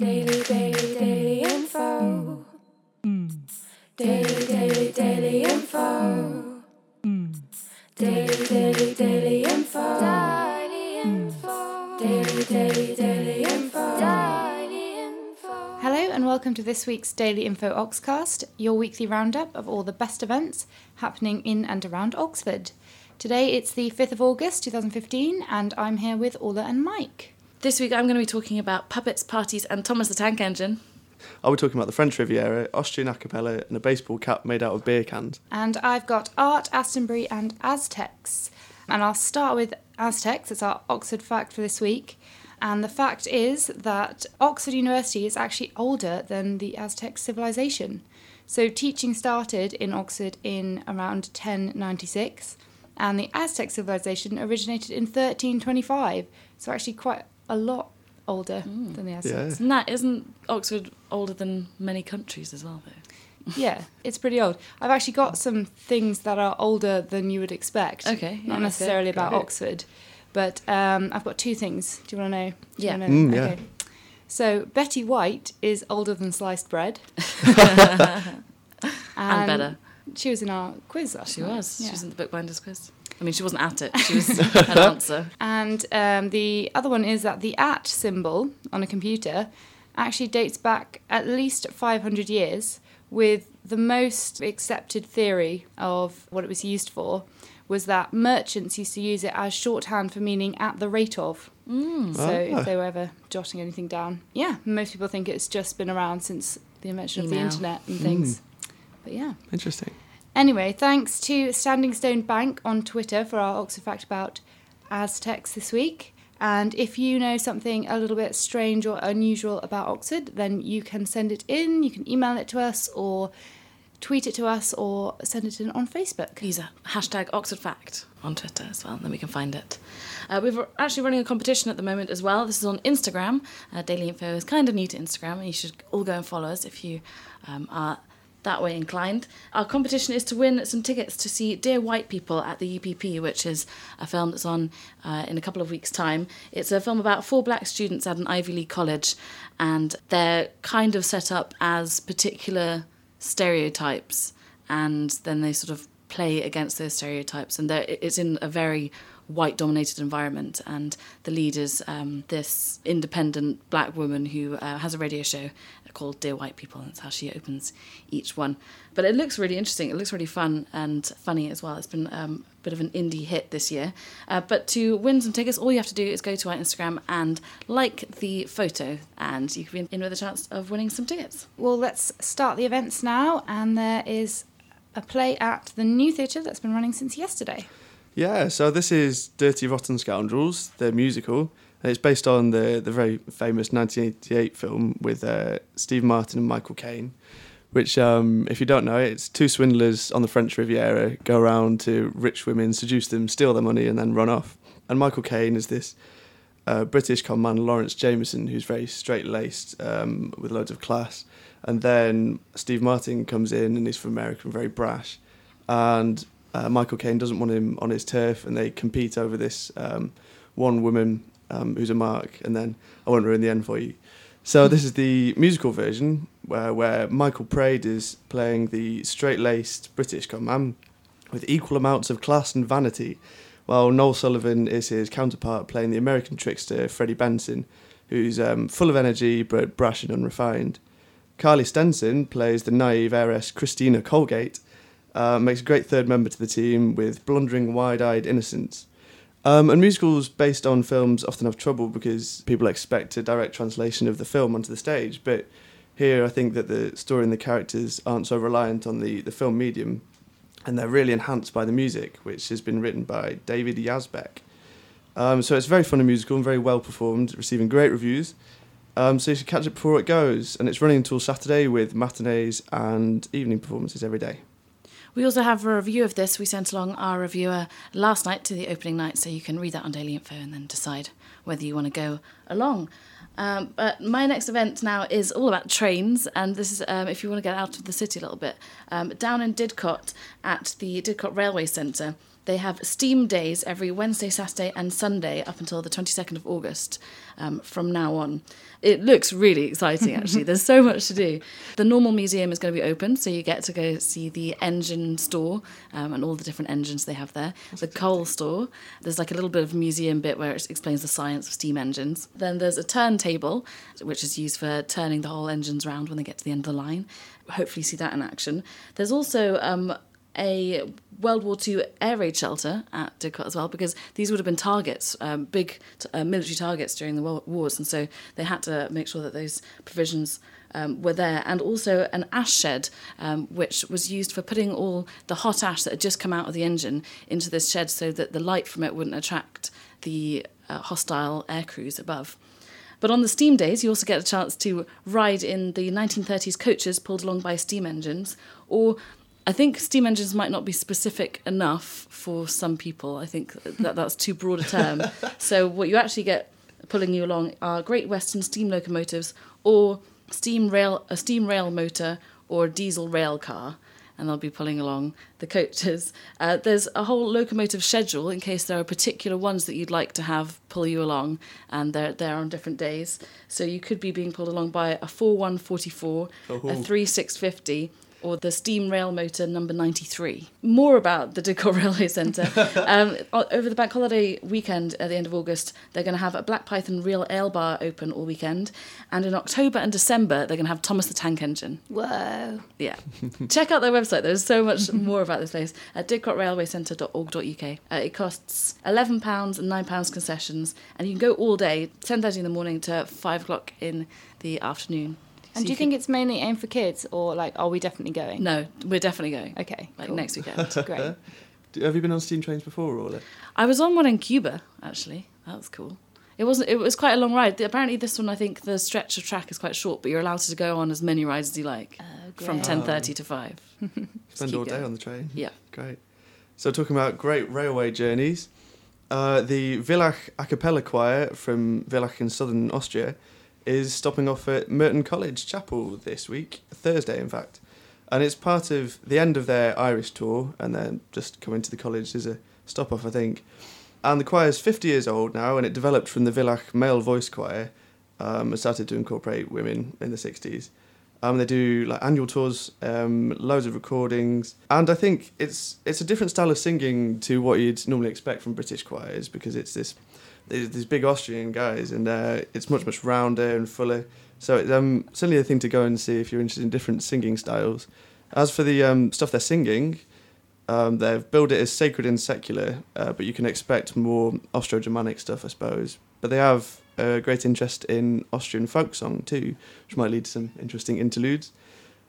Daily, daily, daily info. Daily, daily, daily info. Daily, daily, daily info. Daily. Daily, daily, daily info. Daily info. Hello and welcome to this week's Daily Info Oxcast, your weekly roundup of all the best events happening in and around Oxford. Today it's the 5th of August 2015 and I'm here with Orla and Mike. This week I'm going to be talking about puppets, parties, and Thomas the Tank Engine. I'll be talking about the French Riviera, Austrian a cappella, and a baseball cap made out of beer cans? And I've got Art, Astonbury and Aztecs. And I'll start with Aztecs, it's our Oxford fact for this week. And the fact is that Oxford University is actually older than the Aztec civilization. So teaching started in Oxford in around 1096, and the Aztec civilization originated in 1325. So actually quite a lot older than the Aztecs. Yeah. Isn't that isn't Oxford older than many countries as well though? Yeah, it's pretty old. I've actually got some things that are older than you would expect. Okay, yeah, Not necessarily about Great. Oxford, but um, I've got two things. Do you want to know? Yeah. know? Mm, yeah. Okay. So Betty White is older than sliced bread. And better. She was in our quiz last She night. was. Yeah. She was in the Bookbinders quiz. I mean, she wasn't at it. She was an answer. And um, the other one is that the at symbol on a computer actually dates back at least 500 years, with the most accepted theory of what it was used for was that merchants used to use it as shorthand for meaning at the rate of. Mm. So Ah. if they were ever jotting anything down. Yeah, most people think it's just been around since the invention of the internet and things. But yeah. Interesting. Anyway, thanks to Standing Stone Bank on Twitter for our Oxford fact about Aztecs this week. And if you know something a little bit strange or unusual about Oxford, then you can send it in, you can email it to us, or tweet it to us, or send it in on Facebook. Use a hashtag Oxford Fact on Twitter as well, and then we can find it. Uh, we're actually running a competition at the moment as well. This is on Instagram. Uh, Daily Info is kind of new to Instagram, and you should all go and follow us if you um, are that way inclined. Our competition is to win some tickets to see Dear White People at the UPP, which is a film that's on uh, in a couple of weeks' time. It's a film about four black students at an Ivy League college, and they're kind of set up as particular stereotypes, and then they sort of play against those stereotypes. And it's in a very white dominated environment and the lead is um, this independent black woman who uh, has a radio show called dear white people and that's how she opens each one. But it looks really interesting it looks really fun and funny as well. It's been um, a bit of an indie hit this year. Uh, but to win some tickets all you have to do is go to our instagram and like the photo and you can be in with a chance of winning some tickets. Well, let's start the events now, and there is a play at the New Theatre that's been running since yesterday. Yeah, so this is Dirty Rotten Scoundrels, the musical. It's based on the, the very famous 1988 film with uh, Steve Martin and Michael Caine, which, um, if you don't know it, it's two swindlers on the French Riviera go around to rich women, seduce them, steal their money, and then run off. And Michael Caine is this uh, British con man, Lawrence Jameson, who's very straight laced um, with loads of class. And then Steve Martin comes in and he's from America and very brash. And uh, Michael Caine doesn't want him on his turf, and they compete over this um, one woman um, who's a mark. And then I won't ruin the end for you. So this is the musical version where, where Michael Praed is playing the straight-laced British con man with equal amounts of class and vanity, while Noel Sullivan is his counterpart playing the American trickster Freddie Benson, who's um, full of energy but brash and unrefined. Carly Stenson plays the naive heiress Christina Colgate, uh, makes a great third member to the team with blundering, wide-eyed innocence. Um, and musicals based on films often have trouble because people expect a direct translation of the film onto the stage. But here, I think that the story and the characters aren't so reliant on the, the film medium, and they're really enhanced by the music, which has been written by David Yazbek. Um, so it's very funny musical and very well performed, receiving great reviews. Um, so you should catch it before it goes, and it's running until Saturday with matinees and evening performances every day. We also have a review of this. We sent along our reviewer last night to the opening night, so you can read that on Daily Info and then decide whether you want to go along. Um, but my next event now is all about trains, and this is um, if you want to get out of the city a little bit. Um, down in Didcot at the Didcot Railway Centre, They have Steam days every Wednesday, Saturday, and Sunday up until the 22nd of August um, from now on. It looks really exciting, actually. There's so much to do. The normal museum is going to be open, so you get to go see the engine store um, and all the different engines they have there. the coal store, there's like a little bit of museum bit where it explains the science of steam engines. Then there's a turntable, which is used for turning the whole engines round when they get to the end of the line. Hopefully, see that in action. There's also um, a World War II air raid shelter at Didcot as well, because these would have been targets, um, big uh, military targets during the war- wars, and so they had to make sure that those provisions um, were there. And also an ash shed, um, which was used for putting all the hot ash that had just come out of the engine into this shed so that the light from it wouldn't attract the uh, hostile air crews above. But on the steam days, you also get a chance to ride in the 1930s coaches pulled along by steam engines, or I think steam engines might not be specific enough for some people. I think that that's too broad a term. so what you actually get pulling you along are Great Western steam locomotives or steam rail a steam rail motor or a diesel rail car. And they'll be pulling along the coaches. Uh, there's a whole locomotive schedule in case there are particular ones that you'd like to have pull you along, and they're there on different days. So you could be being pulled along by a 4144, a Oh. 3650, or the steam rail motor number 93. More about the Didcot Railway Centre. um, over the bank holiday weekend at the end of August, they're going to have a Black Python Real Ale Bar open all weekend. And in October and December, they're going to have Thomas the Tank Engine. Whoa. Yeah. Check out their website. There's so much more about this place at didcotrailwaycentre.org.uk. Uh, it costs £11 and £9 concessions, and you can go all day, 10.30 in the morning to 5 o'clock in the afternoon. And do you think it's mainly aimed for kids, or like, are we definitely going? No, we're definitely going. Okay. Like cool. next weekend. Great. Have you been on steam trains before, Orla? I was on one in Cuba, actually. That was cool. It wasn't. It was quite a long ride. Apparently, this one I think the stretch of track is quite short, but you're allowed to go on as many rides as you like from great. ten thirty to five. Spend all day going. on the train. Yeah. Great. So talking about great railway journeys, uh, the Villach a cappella choir from Villach in southern Austria is stopping off at Merton College Chapel this week, Thursday in fact. And it's part of the end of their Irish tour and then just coming to the college as a stop off I think. And the choir is 50 years old now and it developed from the Villach male voice choir um, and started to incorporate women in the 60s. Um, they do like annual tours, um, loads of recordings, and I think it's it's a different style of singing to what you'd normally expect from British choirs because it's this there's these big Austrian guys, and uh, it's much much rounder and fuller. So it's um, certainly a thing to go and see if you're interested in different singing styles. As for the um, stuff they're singing, um, they've billed it as sacred and secular, uh, but you can expect more Austro-Germanic stuff, I suppose. But they have a great interest in Austrian folk song too, which might lead to some interesting interludes.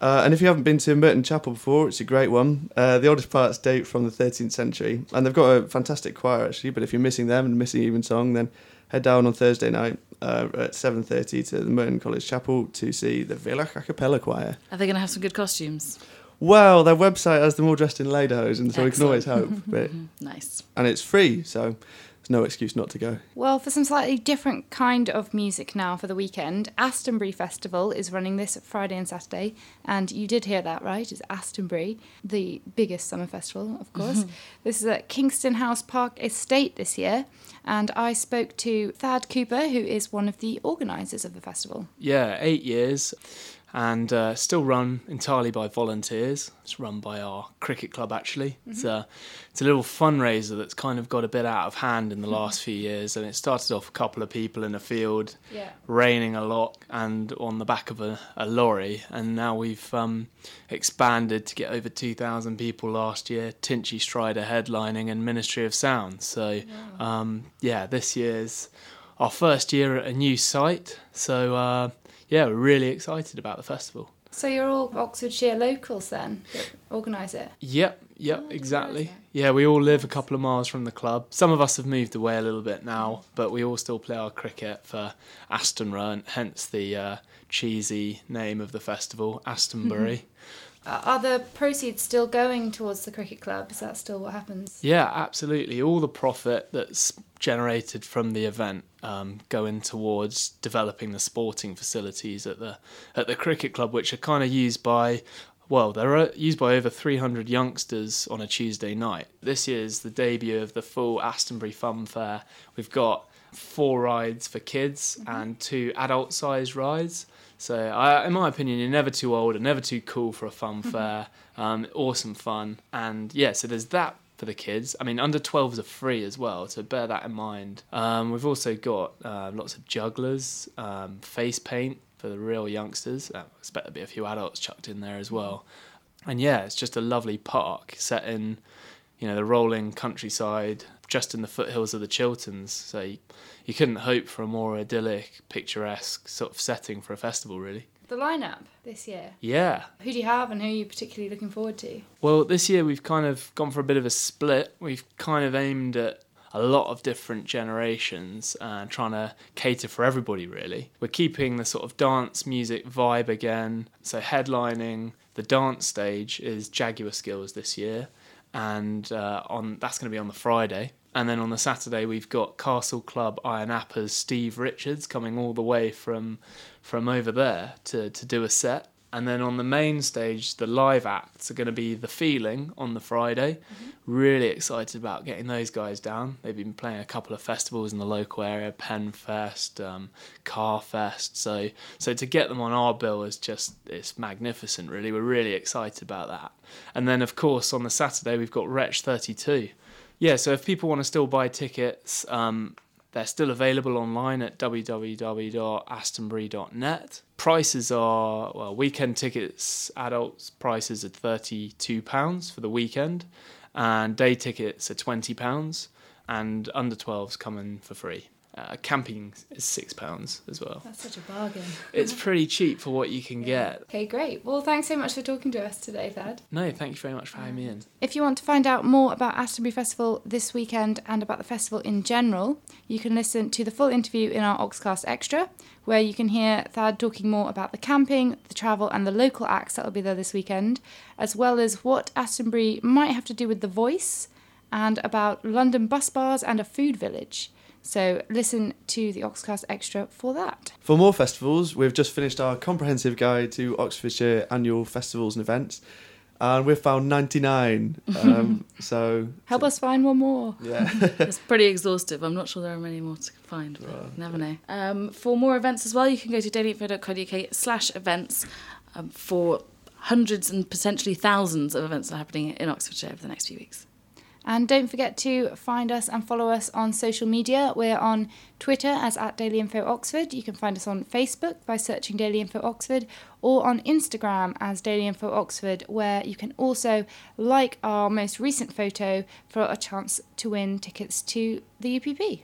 Uh, and if you haven't been to Merton Chapel before, it's a great one. Uh, the oldest parts date from the 13th century, and they've got a fantastic choir actually. But if you're missing them and missing even song, then head down on Thursday night uh, at 7:30 to the Merton College Chapel to see the Villach a cappella choir. Are they going to have some good costumes? Well, their website has them all dressed in lederhosen, so we can always hope. But Nice. and it's free, so there's no excuse not to go. Well, for some slightly different kind of music now for the weekend, Astonbury Festival is running this Friday and Saturday. And you did hear that, right? It's Astonbury, the biggest summer festival, of mm-hmm. course. this is at Kingston House Park Estate this year. And I spoke to Thad Cooper, who is one of the organisers of the festival. Yeah, eight years, and uh, still run entirely by volunteers. It's run by our cricket club actually. It's a it's a little fundraiser that's kind of got a bit out of hand in the last few years, and it started off a couple of people in a field, Yeah. raining a lot, and on the back of a, a lorry, and now we've um, expanded to get over two thousand people last year. Tinchy Stryder headlining and Ministry of Sound. So um, yeah, this year's our first year at a new site. So uh, yeah, we're really excited about the festival. So you're all Oxfordshire locals then that organise it? Yep, yep, Oh, exactly. Yeah, we all live a couple of miles from the club. Some of us have moved away a little bit now, but we all still play our cricket for Aston Rowant, hence the uh, cheesy name of the festival, Astonbury. Are the proceeds still going towards the cricket club? Is that still what happens? Yeah, absolutely. All the profit that's generated from the event um, going towards developing the sporting facilities at the at the cricket club, which are kind of used by well, they're uh, used by over 300 youngsters on a Tuesday night. This year's the debut of the full Astonbury Fun Fair. We've got four rides for kids and two adult sized rides. So, I, in my opinion, you're never too old and never too cool for a fun fair. Um, awesome fun. And yeah, so there's that for the kids. I mean, under 12s are free as well, so bear that in mind. Um, we've also got uh, lots of jugglers, um, face paint for the real youngsters. Uh, I expect there'll be a few adults chucked in there as well. And yeah, it's just a lovely park set in, you know, the rolling countryside, just in the foothills of the Chilterns. So you, you couldn't hope for a more idyllic, picturesque sort of setting for a festival, really. The lineup this year. Yeah, Who do you have and who are you particularly looking forward to? Well, this year we've kind of gone for a bit of a split. We've kind of aimed at a lot of different generations and trying to cater for everybody, really. We're keeping the sort of dance music vibe again. So, headlining the dance stage is Jaguar Skills this year, and uh, on that's going to be on the Friday. And then on the Saturday, we've got Castle Club Ayia Napa's Steve Richards coming all the way from from over there to, to do a set. And then on the main stage, the live acts are going to be The Feeling on the Friday. Really excited about getting those guys down. They've been playing a couple of festivals in the local area, Penfest, um, Carfest. So, so to get them on our bill is just it's magnificent. Really, we're really excited about that. And then of course on the Saturday we've got Wretch 32. Yeah, so if people want to still buy tickets, um, they're still available online at www.astonbury.net. Prices are, well, weekend tickets, adults prices are £32 for the weekend, and day tickets are £20, and under 12s come in for free. Uh, camping is £6 as well. That's such a bargain. It's pretty cheap for what you can get. Okay, great. Well, thanks so much for talking to us today, Thad. No, thank you very much for having me in. If you want to find out more about Astonbury Festival this weekend and about the festival in general, you can listen to the full interview in our Oxcast Extra, where you can hear Thad talking more about the camping, the travel, and the local acts that will be there this weekend, as well as what Astonbury might have to do with The Voice, and about London bus bars and a food village. So listen to the Oxcast Extra for that. For more festivals, we've just finished our comprehensive guide to Oxfordshire annual festivals and events, and we've found 99. Um, so Help us find one more. yeah, It's pretty exhaustive. I'm not sure there are many more to find. But never know. Um, for more events as well, you can go to dailyinfo.co.uk slash events um, for hundreds and potentially thousands of events that are happening in Oxfordshire over the next few weeks. And don't forget to find us and follow us on social media. We're on Twitter as at Daily Info Oxford. You can find us on Facebook by searching Daily Info Oxford or on Instagram as Daily Info Oxford, where you can also like our most recent photo for a chance to win tickets to the UPP.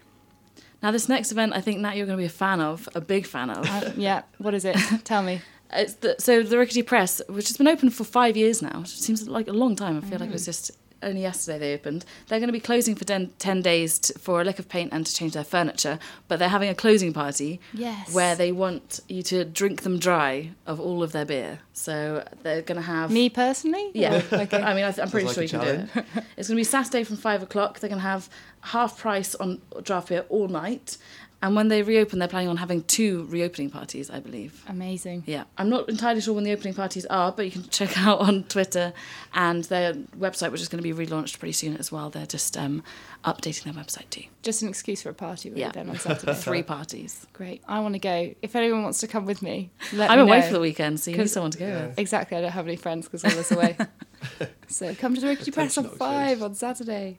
Now, this next event, I think Nat, you're going to be a fan of, a big fan of. Uh, yeah, what is it? Tell me. It's the, so the Rickety Press, which has been open for five years now, which seems like a long time. I feel like it was just only yesterday they opened. They're going to be closing for ten, 10 days to, for a lick of paint and to change their furniture, but they're having a closing party Yes. where they want you to drink them dry of all of their beer. So they're going to have Me personally? Yeah, okay. I mean, I th- I'm pretty like sure a you can do it. It's going to be Saturday from five o'clock. They're going to have half price on draft beer all night, and when they reopen, they're planning on having two reopening parties, I believe. Amazing. Yeah, I'm not entirely sure when the opening parties are, but you can check out on Twitter and their website, which is going to be relaunched pretty soon as well. They're just um, updating their website too. Just an excuse for a party, really, Yeah. then on Saturday. Three parties. Great. I want to go. If anyone wants to come with me, let I'm me away know. for the weekend, so you need 'Cause- someone to go Yeah. with. Exactly. I don't have any friends because I was away. so come to the Rickety Press on five on Saturday.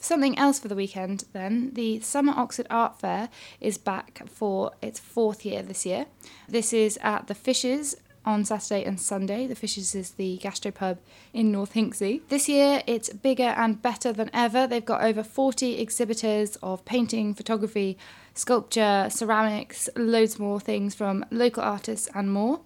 Something else for the weekend then. The Summer Oxford Art Fair is back for its fourth year this year. This is at the Fishes on Saturday and Sunday. The Fishes is the gastropub in North Hinksey. This year it's bigger and better than ever. They've got over 40 exhibitors of painting, photography, sculpture, ceramics, loads more things from local artists and more.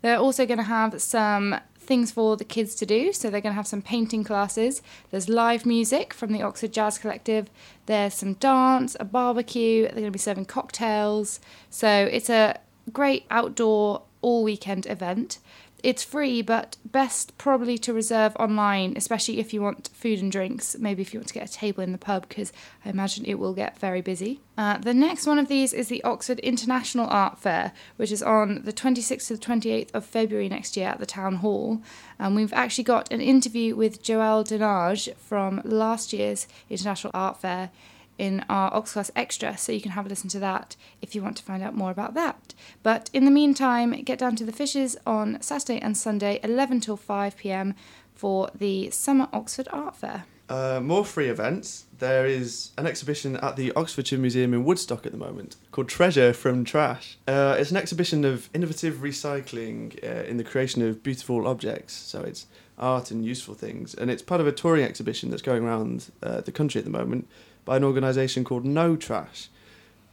They're also going to have some things for the kids to do. So they're going to have some painting classes. There's live music from the Oxford Jazz Collective. There's some dance, a barbecue. They're going to be serving cocktails. So it's a great outdoor all weekend event. It's free, but best probably to reserve online, especially if you want food and drinks. Maybe if you want to get a table in the pub, because I imagine it will get very busy. Uh, the next one of these is the Oxford International Art Fair, which is on the 26th to the 28th of February next year at the Town Hall. And we've actually got an interview with Joelle Denage from last year's International Art Fair in our Oxcast Extra, so you can have a listen to that if you want to find out more about that. But in the meantime, get down to the Fishes on Saturday and Sunday, 11 till 5 pm, for the Summer Oxford Art Fair. Uh, more free events. There is an exhibition at the Oxfordshire Museum in Woodstock at the moment called Treasure from Trash. Uh, it's an exhibition of innovative recycling uh, in the creation of beautiful objects. So it's art and useful things. And it's part of a touring exhibition that's going around uh, the country at the moment by an organisation called No Trash.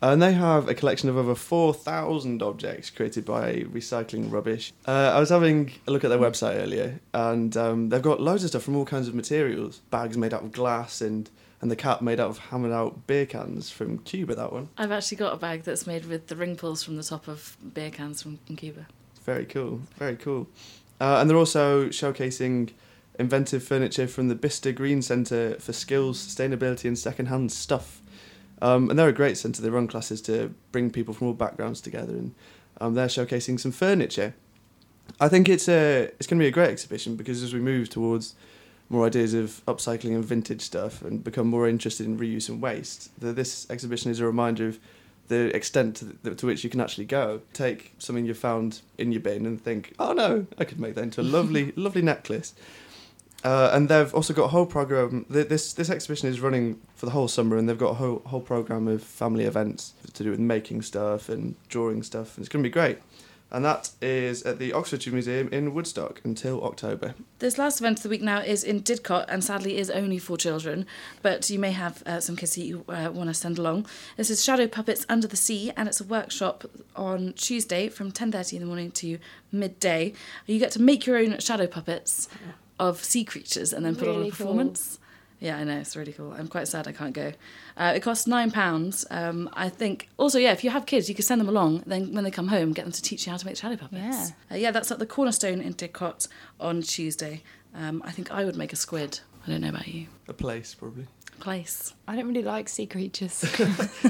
And they have a collection of over 4,000 objects created by recycling rubbish. Uh, I was having a look at their website earlier, and um, they've got loads of stuff from all kinds of materials. Bags made out of glass, and, and the cap made out of hammered out beer cans from Cuba, that one. I've actually got a bag that's made with the ring pulls from the top of beer cans from Cuba. Very cool, very cool. Uh, and they're also showcasing inventive furniture from the Bicester Green Centre for Skills, Sustainability and Secondhand Stuff. Um, and they're a great centre. They run classes to bring people from all backgrounds together, and um, they're showcasing some furniture. I think it's a it's going to be a great exhibition because as we move towards more ideas of upcycling and vintage stuff and become more interested in reuse and waste, the, this exhibition is a reminder of the extent to, the, to which you can actually go. Take something you found in your bin and think, oh no, I could make that into a lovely, lovely necklace. Uh, and they've also got a whole program. This this exhibition is running for the whole summer, and they've got a whole whole program of family events to do with making stuff and drawing stuff, and it's going to be great. And that is at the Oxfordshire Museum in Woodstock until October. This last event of the week now is in Didcot and sadly is only for children, but you may have uh, some kids that you uh, want to send along. This is Shadow Puppets Under the Sea and it's a workshop on Tuesday from 10.30 in the morning to midday. You get to make your own shadow puppets of sea creatures and then put on Really a cool. performance. Yeah, I know it's really cool. I'm quite sad I can't go. Uh, it costs nine pounds. Um, I think also yeah, if you have kids, you can send them along. Then when they come home, get them to teach you how to make shadow puppets. Yeah. uh, yeah. That's at the Cornerstone in Didcot on Tuesday. Um, I think I would make a squid. I don't know about you. A plaice, probably. A Plaice. I don't really like sea creatures.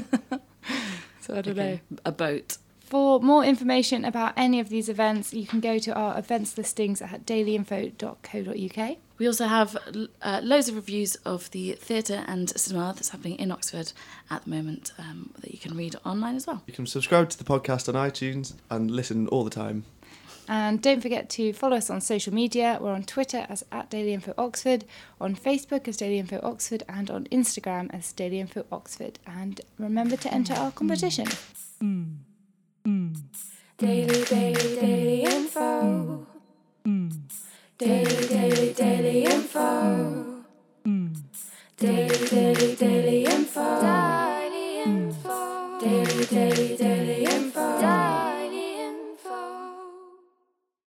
so I don't know. A boat. For more information about any of these events, you can go to our events listings at dailyinfo.co.uk. We also have uh, loads of reviews of the theatre and cinema that's happening in Oxford at the moment um, that you can read online as well. You can subscribe to the podcast on iTunes and listen all the time. And don't forget to follow us on social media. We're on Twitter as at Daily Info Oxford, on Facebook as Daily Info Oxford, and on Instagram as Daily Info Oxford. And remember to enter our competition. Daily, daily, daily info. Daily, daily, daily info. Daily, daily, daily info. Daily info. Daily, daily, daily info.